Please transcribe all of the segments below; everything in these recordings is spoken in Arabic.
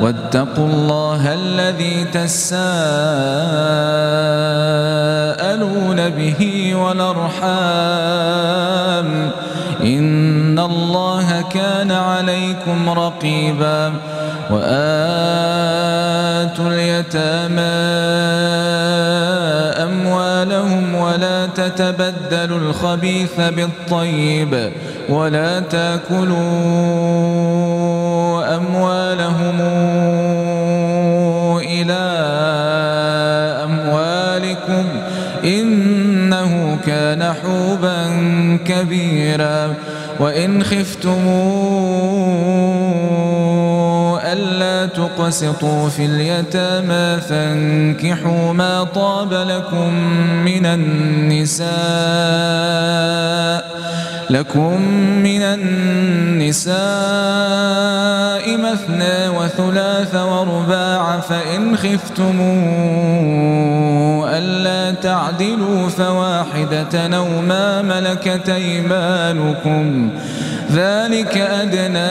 واتقوا الله الذي تساءلون به والأرحام. إن الله كان عليكم رقيبا. وآتوا اليتامى اموالهم ولا تتبدلوا الخبيث بالطيب ولا تأكلوا أموالهم إلى أموالكم إنه كان حوبا كبيرا وإن خفتموا ألا تقسطوا في اليتامى فانكحوا ما طاب لكم من النساء لكم من النساء مثنى وثلاث ورباع فإن خفتموا ألا تعدلوا فواحدة أو ما ملكت أيمانكم. ذلك أدنى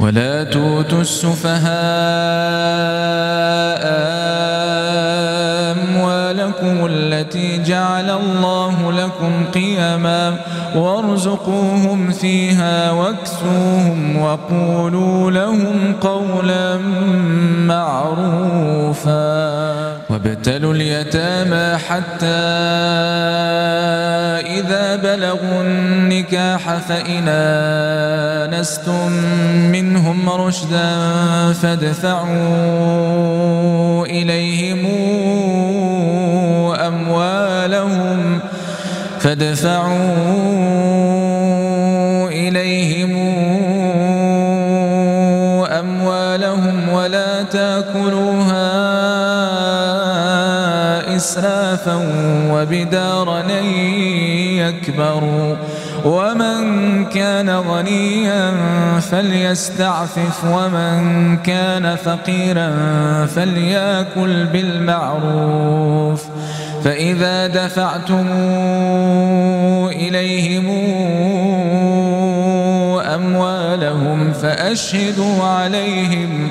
ولا توتوا السفهاء أموالكم التي جعل الله لكم قيما وارزقوهم فيها واكسوهم وقولوا لهم قولا معروفا. وابتلوا اليتامى حتى إذا بلغوا النكاح فإن آنستم منهم رشدا فادفعوا إليهم أموالهم فادفعوا إليهم أموالهم ولا تاكلوها إسرافا وبدارا يكبروا. ومن كان غنيا فليستعفف ومن كان فقيرا فليأكل بالمعروف. فإذا دفعتم إليهم أموالهم فأشهدوا عليهم.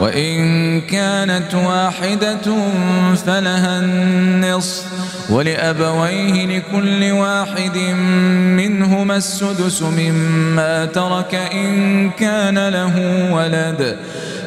وإن كانت واحدة فلها النصف ولأبويه لكل واحد منهم منهما السدس مما ترك إن كان له ولد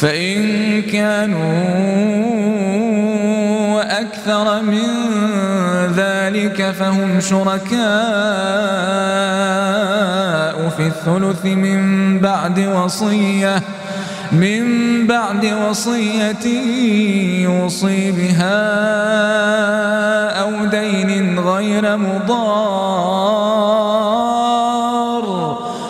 فإن كانوا أكثر من ذلك فهم شركاء في الثلث من بعد وصية من بعد وصية يوصي بها أو دين غير مضار.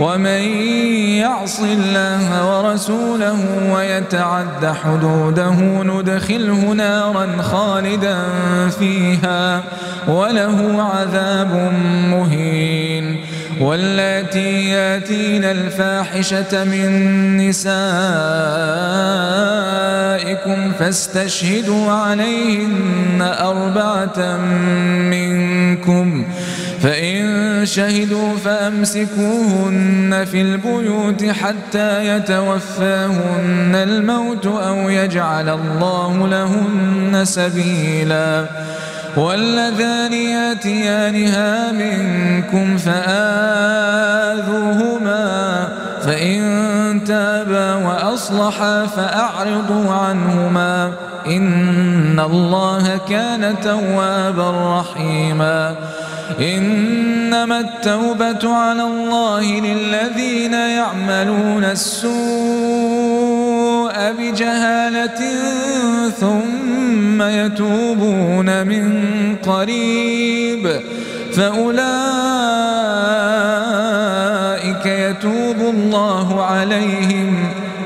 ومن يعص الله ورسوله ويتعد حدوده ندخله نارا خالدا فيها وله عذاب مهين واللاتي ياتين الفاحشة من نسائكم فاستشهدوا عليهن أربعة منكم فإن شهدوا فأمسكوهن في البيوت حتى يتوفاهن الموت أو يجعل الله لهن سبيلاً. واللذان ياتيانها منكم فآذوهما فإن تابا وأصلحا فأعرضوا عنهما. إن الله كان توابا رحيما. إنما التوبة على الله للذين يعملون السوء بجهالة ثم يتوبون من قريب فأولئك يتوب الله عليهم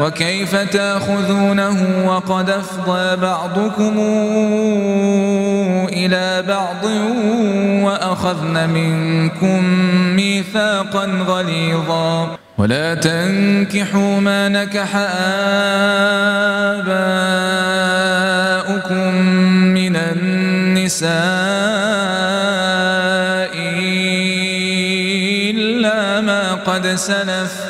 وكيف تأخذونه وقد أفضى بعضكم إلى بعض وأخذن منكم ميثاقا غليظا. ولا تنكحوا ما نكح آباؤكم من النساء إلا ما قد سلف.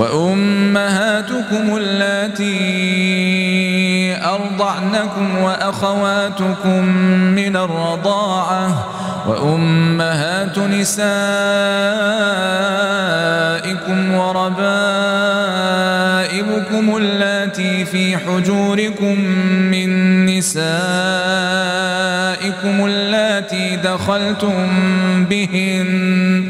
وأمهاتكم اللاتي أرضعنكم وأخواتكم من الرضاعة وأمهات نسائكم وربائبكم اللاتي في حجوركم من نسائكم اللاتي دخلتم بهن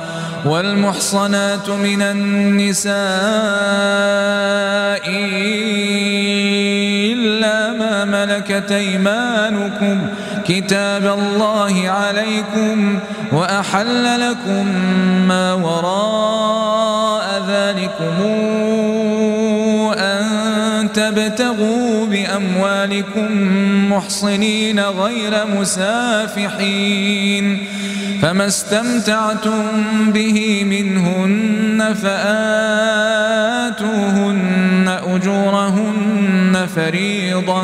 والمحصنات من النساء إلا ما ملكت أيمانكم. كتاب الله عليكم وأحل لكم ما وراء ذلكم تبتغوا بأموالكم محصنين غير مسافحين فما استمتعتم به منهن فآتوهن أجورهن فريضة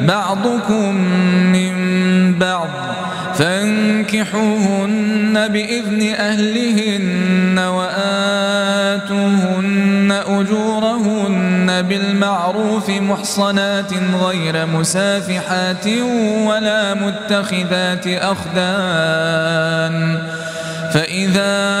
بعضكم من بعض فانكحوهن بإذن أهلهن وآتوهن أجورهن بالمعروف محصنات غير مسافحات ولا متخذات أخدان فإذا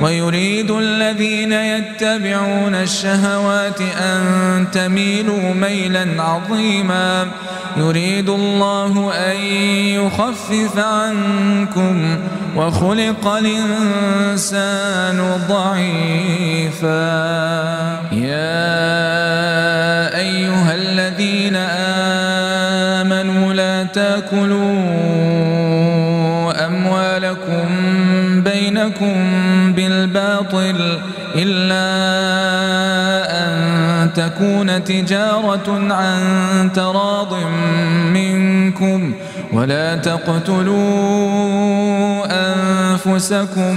ويريد الذين يتبعون الشهوات أن تميلوا ميلا عظيما. يريد الله أن يخفف عنكم وخلق الإنسان ضعيفا. يا أيها الذين آمنوا لا تأكلوا أموالكم بينكم بالباطل إلا أن تكون تجارة عن تراض منكم ولا تقتلوا أنفسكم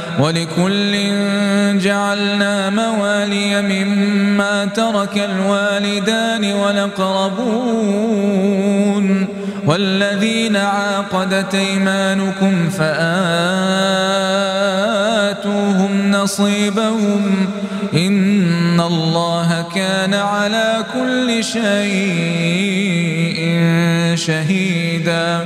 ولكل جعلنا موالي مما ترك الوالدان والأقربون والذين عاقدت أيمانكم فآتوهم نصيبهم إن الله كان على كل شيء شهيدا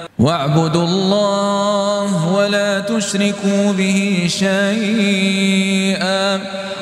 واعبدوا الله ولا تشركوا به شيئا.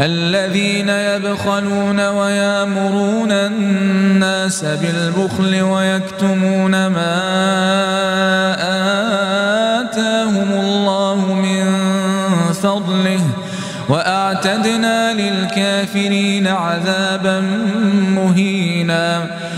الذين يبخلون ويامرون الناس بالبخل ويكتمون ما آتاهم الله من فضله وأعتدنا للكافرين عذابا مهينا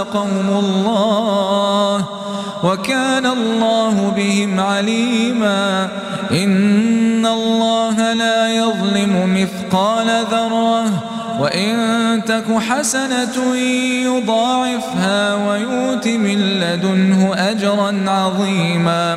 رزقهم الله وكان الله بهم عليما. إن الله لا يظلم مثقال ذرة وإن تك حسنة يضاعفها ويؤت من لدنه أجرا عظيما.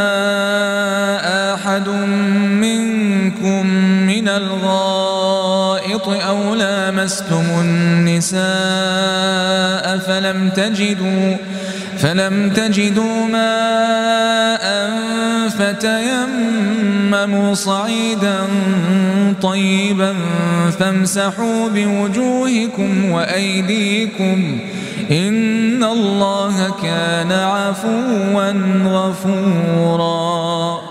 الغائط أو لامستم النساء فلم تجدوا فلم تجدوا ماء فتيمموا صعيدا طيبا فامسحوا بوجوهكم وأيديكم إن الله كان عفوا غفورا.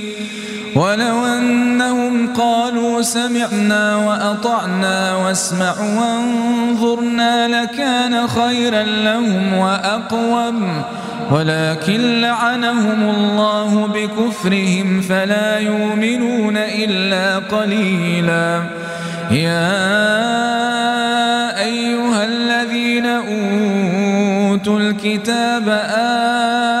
ولو أنهم قالوا سمعنا وأطعنا واسمع وانظرنا لكان خيرا لهم وأقوم. ولكن لعنهم الله بكفرهم فلا يؤمنون إلا قليلا. يا أيها الذين أوتوا الكتاب آمنوا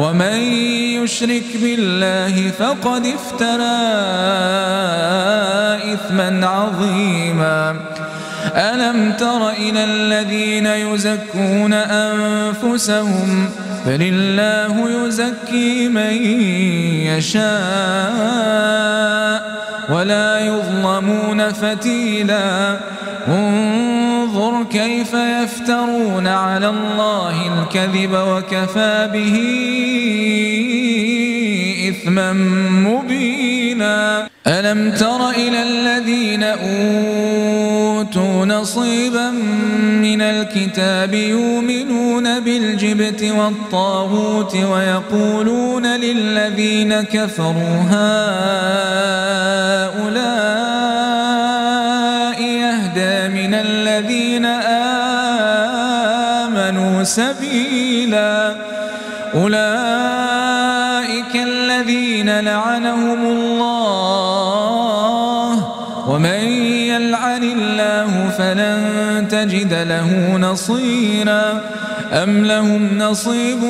ومن يشرك بالله فقد افترى إثما عظيما. ألم تر إلى الذين يزكون أنفسهم؟ بل الله يزكي من يشاء. ولا يظلمون فتيلا. انظر كيف يفترون على الله الكذب وكفى به. إثما مبينا. ألم تر إلى الذين أوتوا نصيبا من الكتاب يؤمنون بالجبت والطاغوت ويقولون للذين كفروا هؤلاء يهدى من الذين آمنوا سبيلا. أولئك لعنهم الله ومن يلعن الله فلن تجد له نصيرا أم لهم نصيب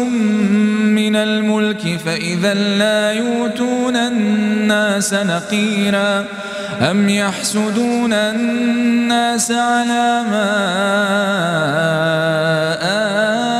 من الملك فإذا لا يؤتون الناس نقيرا أم يحسدون الناس على ما آتاهم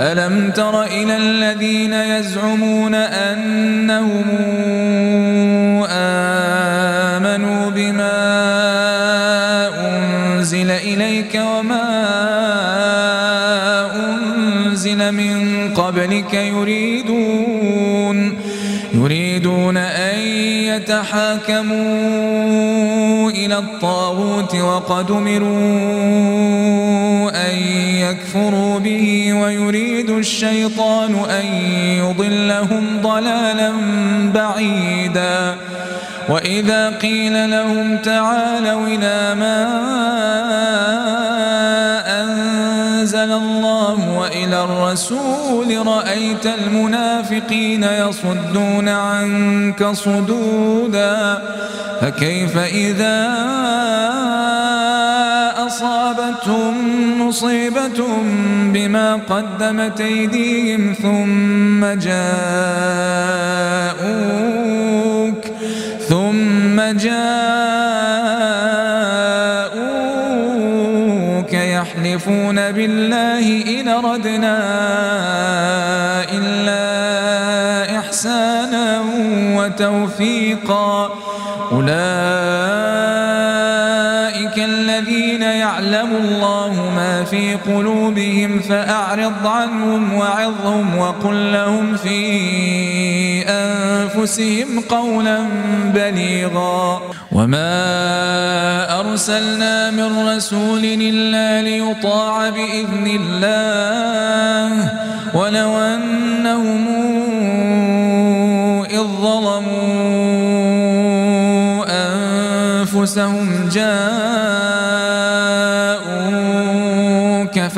ألم تر إلى الذين يزعمون أنهم آمنوا بما أنزل إليك وما أنزل من قبلك يريدون يريدون أن يتحاكموا إلى الطاغوت وقد أمروا أن يكفروا به ويريد الشيطان أن يضلهم ضلالا بعيدا. وإذا قيل لهم تعالوا إلى ما أنزل الله وإلى الرسول رأيت المنافقين يصدون عنك صدودا. فكيف إذا أصابتهم مصيبة بما قدمت أيديهم ثم جاءوك ثم جاءوك يحلفون بالله إن ردنا إلا إحسانا وتوفيقا أولئك يعلم الله ما في قلوبهم فأعرض عنهم وعظهم وقل لهم في أنفسهم قولا بليغا. وما أرسلنا من رسول إلا ليطاع بإذن الله. ولو أنهم إذ ظلموا أنفسهم جاءوك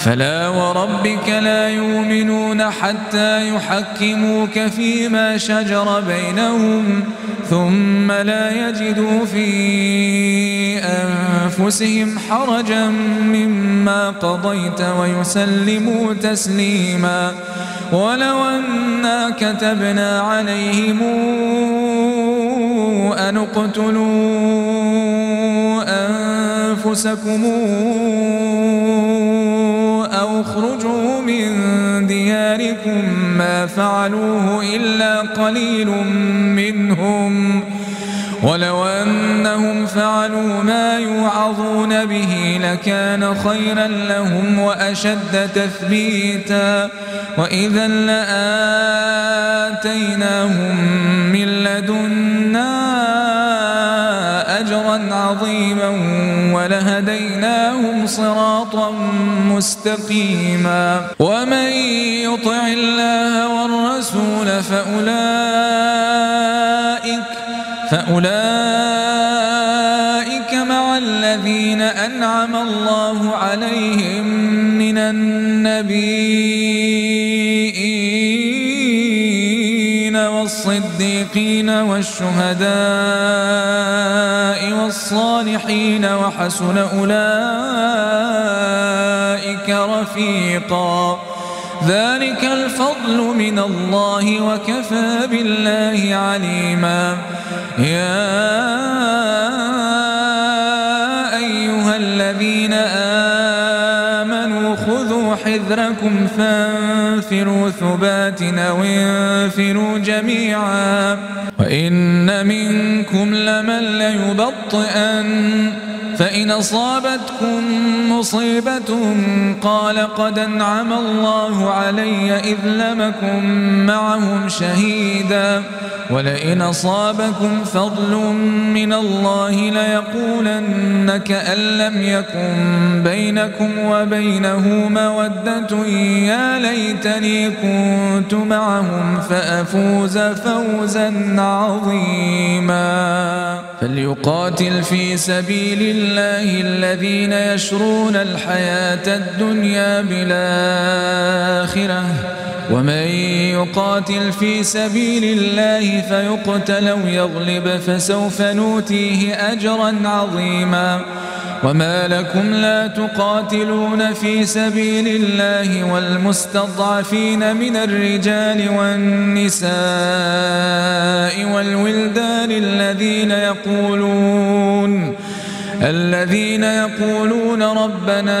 فلا وربك لا يؤمنون حتى يحكموك فيما شجر بينهم ثم لا يجدوا في أنفسهم حرجا مما قضيت ويسلموا تسليما. ولو أنا كتبنا عليهم أن اقتلوا أنفسكم اخرجوا من دياركم ما فعلوه إلا قليل منهم ولو أنهم فعلوا ما يوعظون به لكان خيرا لهم وأشد تثبيتا وإذا لآتيناهم من لدنا عظيما ولهديناهم صراطا مستقيما. ومن يطع الله والرسول فأولئك فأولئك مع الذين أنعم الله عليهم من النبيين والصديقين والشهداء والصالحين وحسن أولئك رفيقا. ذلك الفضل من الله وكفى بالله عليما. يا أيها الذين آمنوا خذوا حذركم فانفروا ثبات أو انفروا جميعا. وإن منكم لمن ليبطئن فإن أصابتكم مصيبة قال قد أنعم الله علي إذ لمكم معهم شهيدا ولئن أصابكم فضل من الله ليقولن كأن لم يكن بينكم وبينه مودة يا ليتني كنت معهم فأفوز فوزا عظيما فليقاتل في سبيل الله الذين يشرون الحياة الدنيا بالآخرة. ومن يقاتل في سبيل الله فيقتل أو يغلب فسوف نوتيه أجرا عظيما. وما لكم لا تقاتلون في سبيل الله والمستضعفين من الرجال والنساء والولدان الذين يقولون الذين يقولون ربنا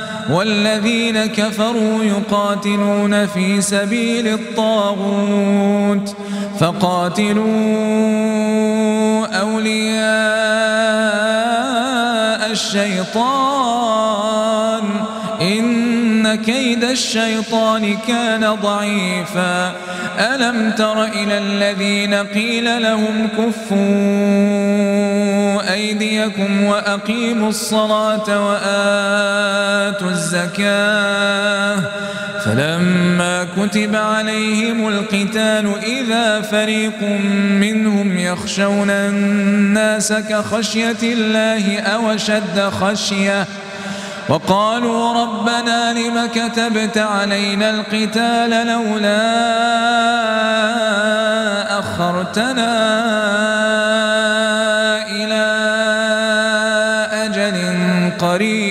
والذين كفروا يقاتلون في سبيل الطاغوت فقاتلوا أولياء الشيطان. كيد الشيطان كان ضعيفا. ألم تر إلى الذين قيل لهم كفوا أيديكم وأقيموا الصلاة وآتوا الزكاة. فلما كتب عليهم القتال إذا فريق منهم يخشون الناس كخشية الله أو شد خشية وقالوا ربنا لم كتبت علينا القتال لولا أخرتنا إلى أجل قريب.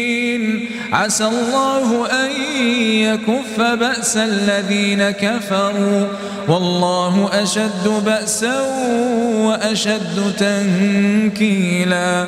عسى الله أن يكف بأس الذين كفروا. والله أشد بأسا وأشد تنكيلا.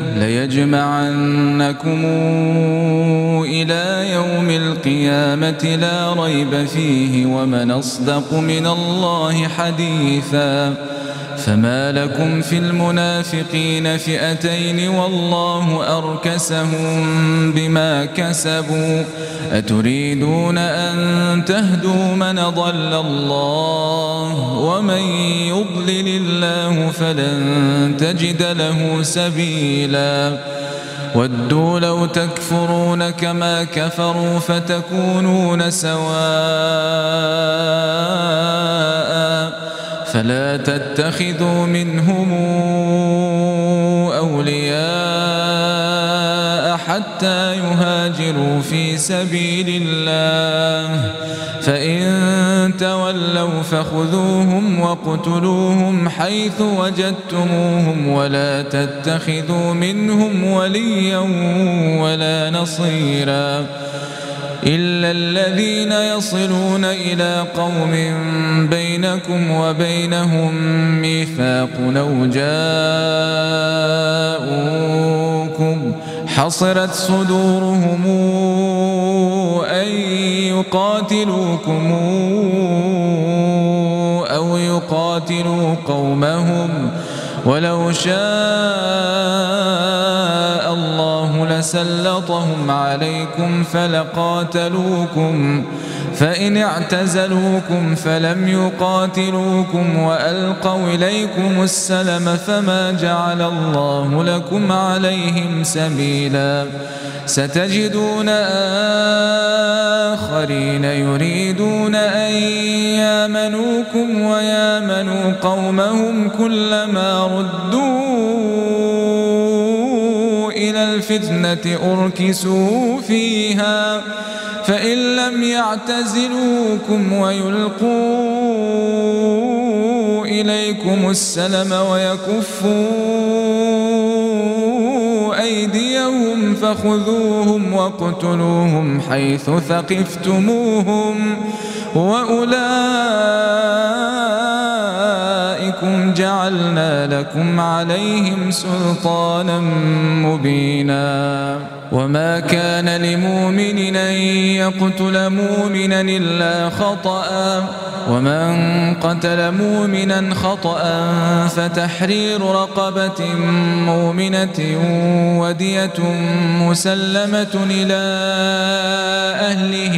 ليجمعنكم إلى يوم القيامة لا ريب فيه ومن أصدق من الله حديثا. فما لكم في المنافقين فئتين والله أركسهم بما كسبوا أتريدون أن تهدوا من ضل الله ومن يضلل الله فلن تجد له سبيلا ودوا لو تكفرون كما كفروا فتكونون سواء فلا تتخذوا منهم أولياء حتى يهاجروا في سبيل الله. فإن تولوا فخذوهم وقتلوهم حيث وجدتموهم ولا تتخذوا منهم وليا ولا نصيراً. إلا الذين يصلون إلى قوم بينكم وبينهم ميثاق لو جاءوكم حصرت صدورهم أن يقاتلوكم أو يقاتلوا قومهم ولو شاء الله لسلطهم عليكم فلقاتلوكم فإن اعتزلوكم فلم يقاتلوكم وألقوا إليكم السلم فما جعل الله لكم عليهم سبيلا. ستجدون آخرين يريدون أن يامنوكم ويامنوا قومهم كلما ردوا إلى الفتنة أركسوا فيها فإن لم يعتزلوكم ويلقوا إليكم السلم ويكفوا أيديهم فخذوهم واقتلوهم حيث ثقفتموهم وأولئكم جعلنا لكم عليهم سلطانا مبينا. وما كان لمؤمن أن يقتل مؤمنا إلا خطأ. ومن قتل مؤمنا خطأ فتحرير رقبة مؤمنة ودية مسلمة إلى أهله.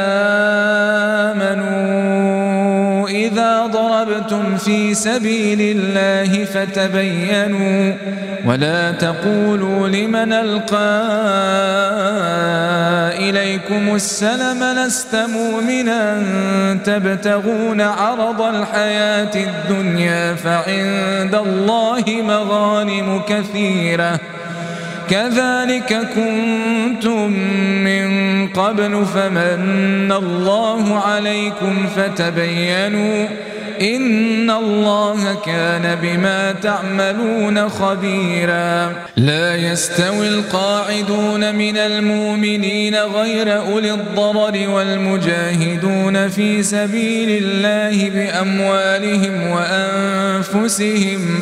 في سبيل الله فتبينوا ولا تقولوا لمن ألقى إليكم السلم لست مؤمنا تبتغون عرض الحياة الدنيا فعند الله مغانم كثيرة. كذلك كنتم من قبل فمن الله عليكم فتبينوا إن الله كان بما تعملون خبيرا. لا يستوي القاعدون من المؤمنين غير أولي الضرر والمجاهدون في سبيل الله بأموالهم وأنفسهم.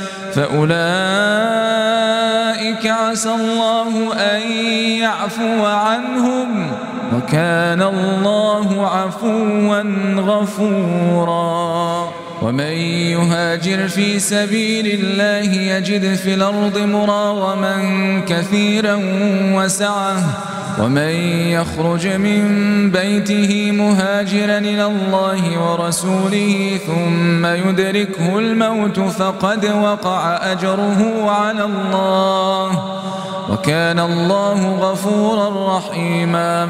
فأولئك عسى الله أن يعفو عنهم وكان الله عفوا غفورا. ومن يهاجر في سبيل الله يجد في الأرض مراغما كثيرا وسعة. ومن يخرج من بيته مهاجرا إلى الله ورسوله ثم يدركه الموت فقد وقع أجره على الله. وكان الله غفورا رحيما.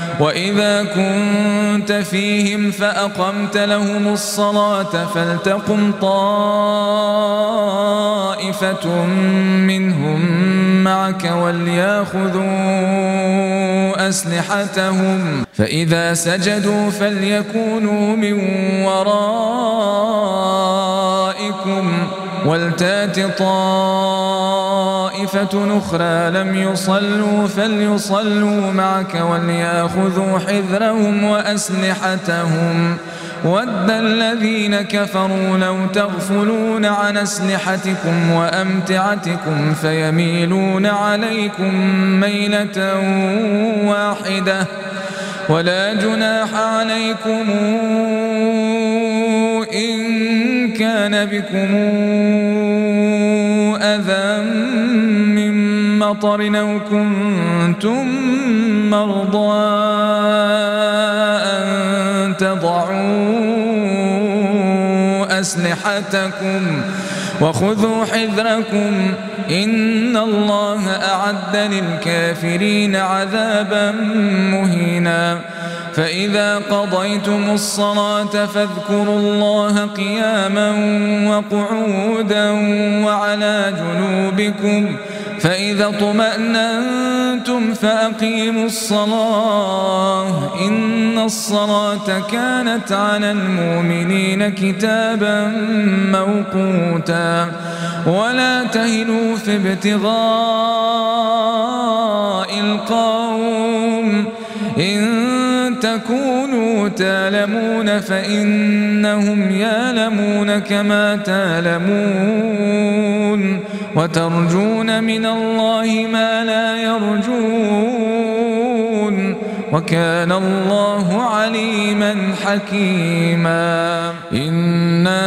وإذا كنت فيهم فأقمت لهم الصلاة فلتقم طائفة منهم معك وليأخذوا أسلحتهم. فإذا سجدوا فليكونوا من ورائكم. ولتات طائفة أخرى لم يصلوا فليصلوا معك وليأخذوا حذرهم وأسلحتهم. ود الذين كفروا لو تغفلون عن أسلحتكم وأمتعتكم فيميلون عليكم ميلة واحدة. ولا جناح عليكم كان بكم أذى من مطر أو كنتم مرضى أن تضعوا أسلحتكم وخذوا حذركم إن الله أعد للكافرين عذابا مهينا فإذا قضيتم الصلاة فاذكروا الله قياما وقعودا وعلى جنوبكم فإذا طمأننتم فأقيموا الصلاة إن الصلاة كانت على المؤمنين كتابا موقوتا ولا تهنوا في ابتغاء القوم إن تكونوا تالمون فإنهم يالمون كما تالمون وترجون من الله ما لا يرجون وكان الله عليما حكيما إنا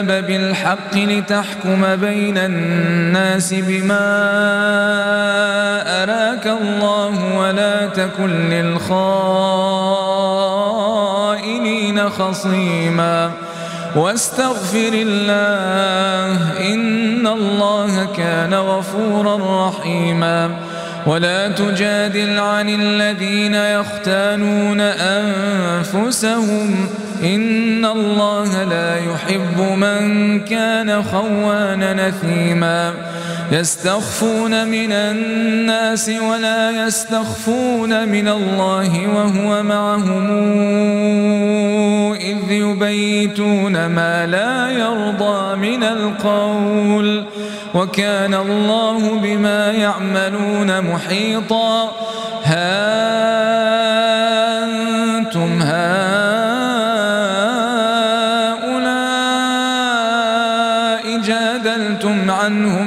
الكتاب بالحق لتحكم بين الناس بما أراك الله ولا تكن للخائنين خصيما. واستغفر الله إن الله كان غفورا رحيما. ولا تجادل عن الذين يختانون أنفسهم إن الله لا يحب من كان خوانا نثيما. يستخفون من الناس ولا يستخفون من الله وهو معهم إذ يبيتون ما لا يرضى من القول. وكان الله بما يعملون محيطا. ها أنتم هؤلاء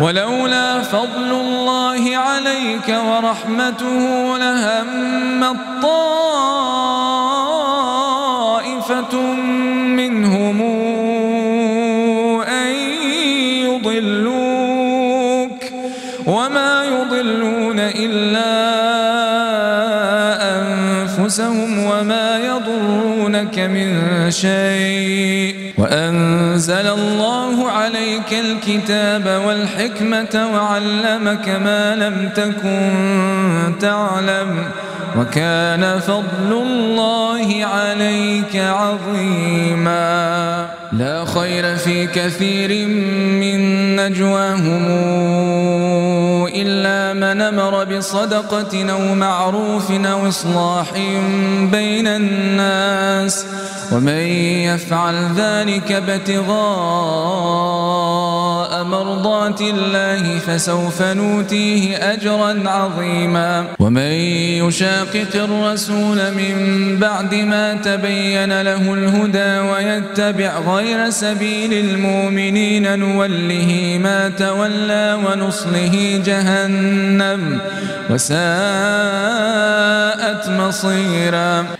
ولولا فضل الله عليك ورحمته لهم الطائفة منهم أن يضلوك وما يضلون إلا أنفسهم وما يضرونك من شيء. وأنزل الله عليك الكتاب والحكمة وعلمك ما لم تكن تعلم. وكان فضل الله عليك عظيما. لا خير في كثير من نجواهم إلا من أمر بصدقة أو معروف أو إصلاح بين الناس. ومن يفعل ذلك ابتغاء مرضات الله فسوف نوتيه أجرا عظيما. ومن يشاقق الرسول من بعد ما تبين له الهدى ويتبع غير سبيل المؤمنين نوله ما تولى ونصله جهنم وساءت مصيرا.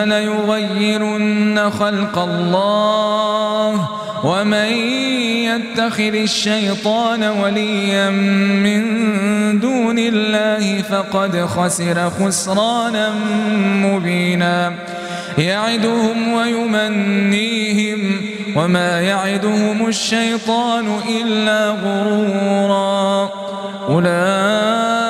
فليغيرن خلق الله ومن يتخذ الشيطان وليا من دون الله فقد خسر خسرانا مبينا. يعدهم ويمنيهم وما يعدهم الشيطان إلا غرورا. أولئك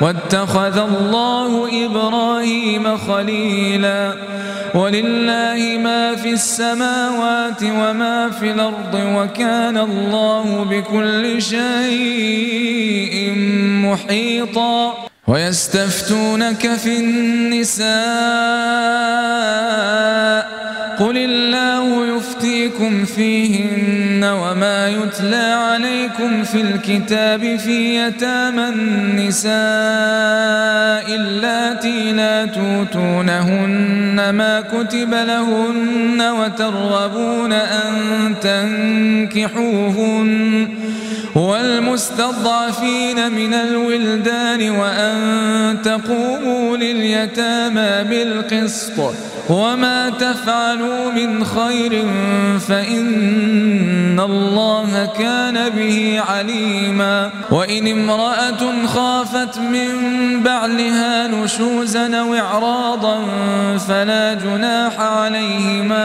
واتخذ الله إبراهيم خليلا. ولله ما في السماوات وما في الأرض وكان الله بكل شيء محيطا. ويستفتونك في النساء. قل الله يفتيكم فيهن وما يتلى عليكم في الكتاب في يتامى النساء اللاتي لا توتونهن ما كتب لهن وترغبون أن تنكحوهن والمستضعفين من الولدان وأن تقوموا لليتامى بالقسط وما تفعلوا من خير فإن الله كان به عليما وإن امرأة خافت من بعلها نشوزا وإعراضا فلا جناح عليهما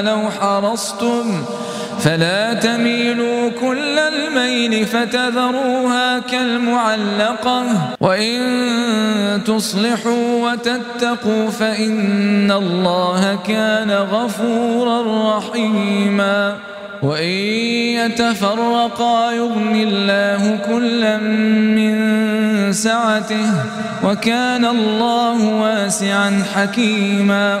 ولو حرصتم فلا تميلوا كل الميل فتذروها كالمعلقة. وإن تصلحوا وتتقوا فإن الله كان غفورا رحيما. وإن يتفرقا يغن الله كلا من سعته وكان الله واسعا حكيما.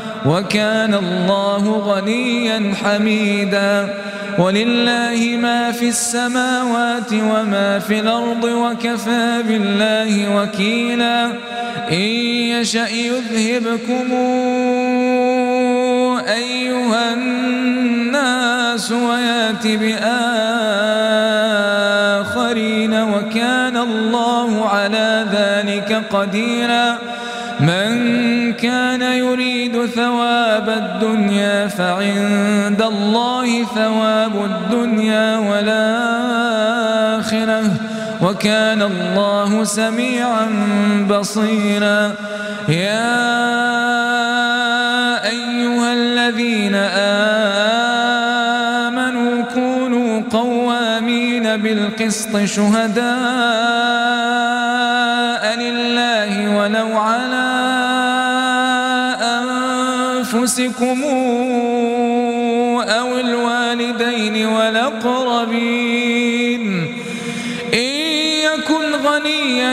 وكان الله غنيا حميدا. ولله ما في السماوات وما في الأرض وكفى بالله وكيلا. إن يشأ يذهبكم أيها الناس ويأت بآخرين وكان الله على ذلك قديرا. من كان يريد ثواب الدنيا فعند الله ثواب الدنيا والآخرة. وكان الله سميعا بصيرا. يا أيها الذين آمنوا كونوا قوامين بالقسط شهداء.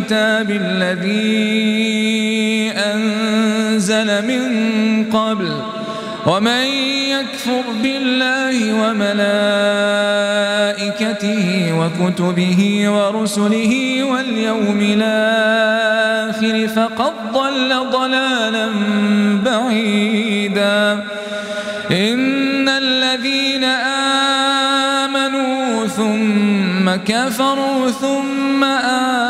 والكتاب الذي أنزل من قبل ومن يكفر بالله وملائكته وكتبه ورسله واليوم الآخر فقد ضل ضلالا بعيدا. إن الذين آمنوا ثم كفروا ثم آمنوا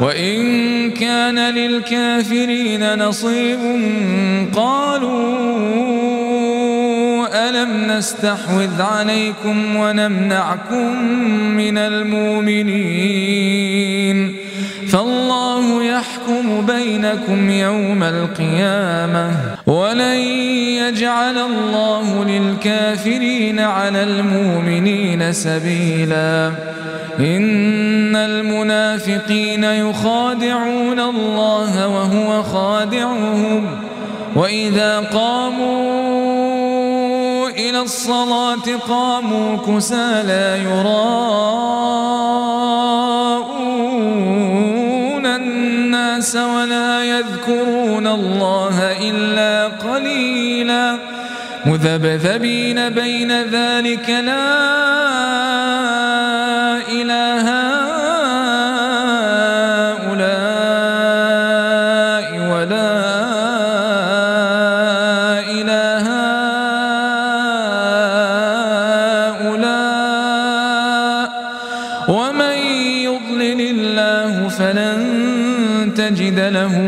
وإن كان للكافرين نصيب قالوا ألم نستحوذ عليكم ونمنعكم من المؤمنين فالله يحكم بينكم يوم القيامة ولن يجعل الله للكافرين على المؤمنين سبيلا. إن المنافقين يخادعون الله وهو خادعهم. وإذا قاموا إلى الصلاة قاموا كسى لا يراءون. الناس ولا يذكرون الله إلا قليلا. مذبذبين بين ذلك لا إله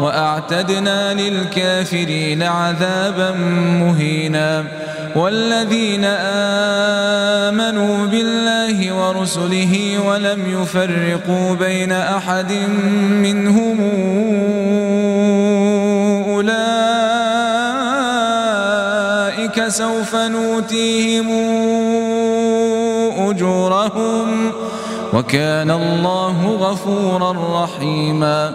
وأعتدنا للكافرين عذابا مهينا والذين آمنوا بالله ورسله ولم يفرقوا بين أحد منهم أولئك سوف نوتيهم أجورهم وكان الله غفورا رحيما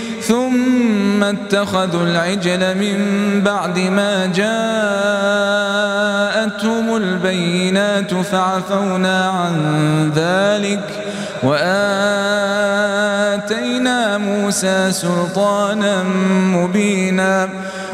ثم اتخذوا العجل من بعد ما جاءتهم البينات فعفونا عن ذلك وآتينا موسى سلطانا مبينا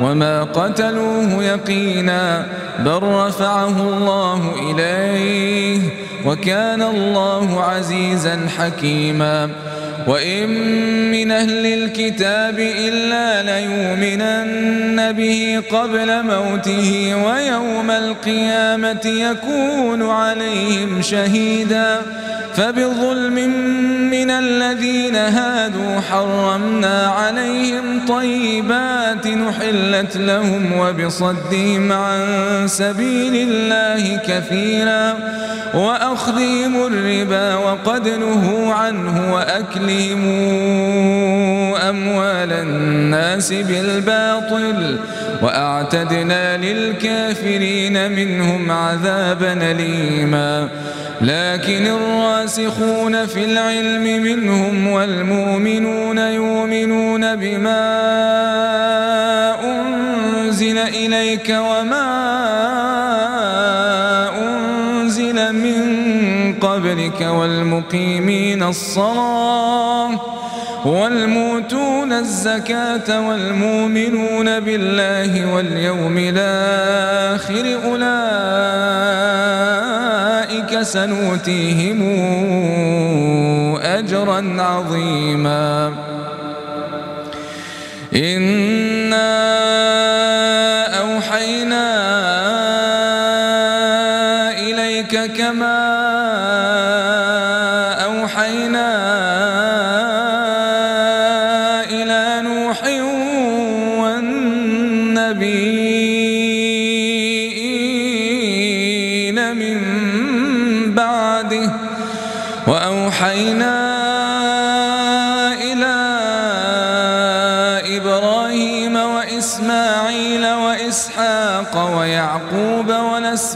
وما قتلوه يقينا بل رفعه الله إليه وكان الله عزيزا حكيما وإن من أهل الكتاب إلا ليؤمنن به قبل موته ويوم القيامة يكون عليهم شهيدا فبظلم من الذين هادوا حرمنا عليهم طيبات نحلت لهم وبصدهم عن سبيل الله كثيرا وأخذهم الربا وقد نهوا عنه وأكلهم أموال الناس بالباطل وأعتدنا للكافرين منهم عذابا أليما. لكن الراسخون في العلم منهم والمؤمنون يؤمنون بما أنزل إليك وما أنزل قبلك والمقيمين الصلاة والموتون الزكاة والمؤمنون بالله واليوم الآخر أولئك سنؤتيهم أجرا عظيما. إنا كما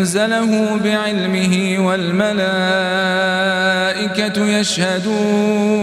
أنزله بعلمه والملائكة يشهدون.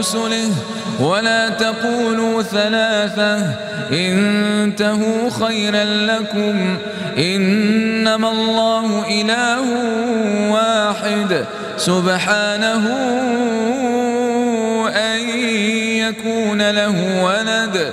ورسله ولا تقولوا ثلاثة انتهوا خيرا لكم إنما الله إله واحد سبحانه أن يكون له ولد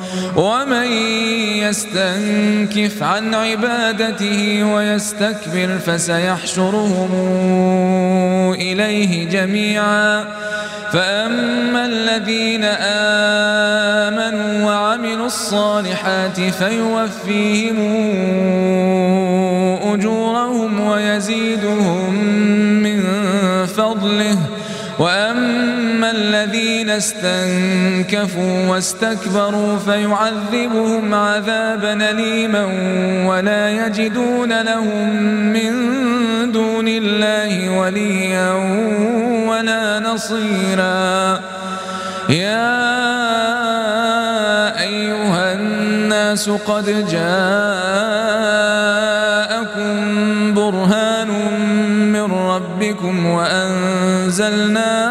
ومن يستنكف عن عبادته ويستكبر فسيحشرهم إليه جميعا. فأما الذين آمنوا وعملوا الصالحات فيوفيهم أجورهم ويزيدهم الذين استنكفوا واستكبروا فيعذبهم عذابا أليما ولا يجدون لهم من دون الله وليا ولا نصيرا. يا أيها الناس قد جاءكم برهان من ربكم وأنزلنا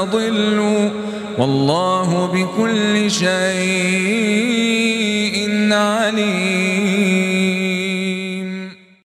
تضلوا والله بكل شيء عليم.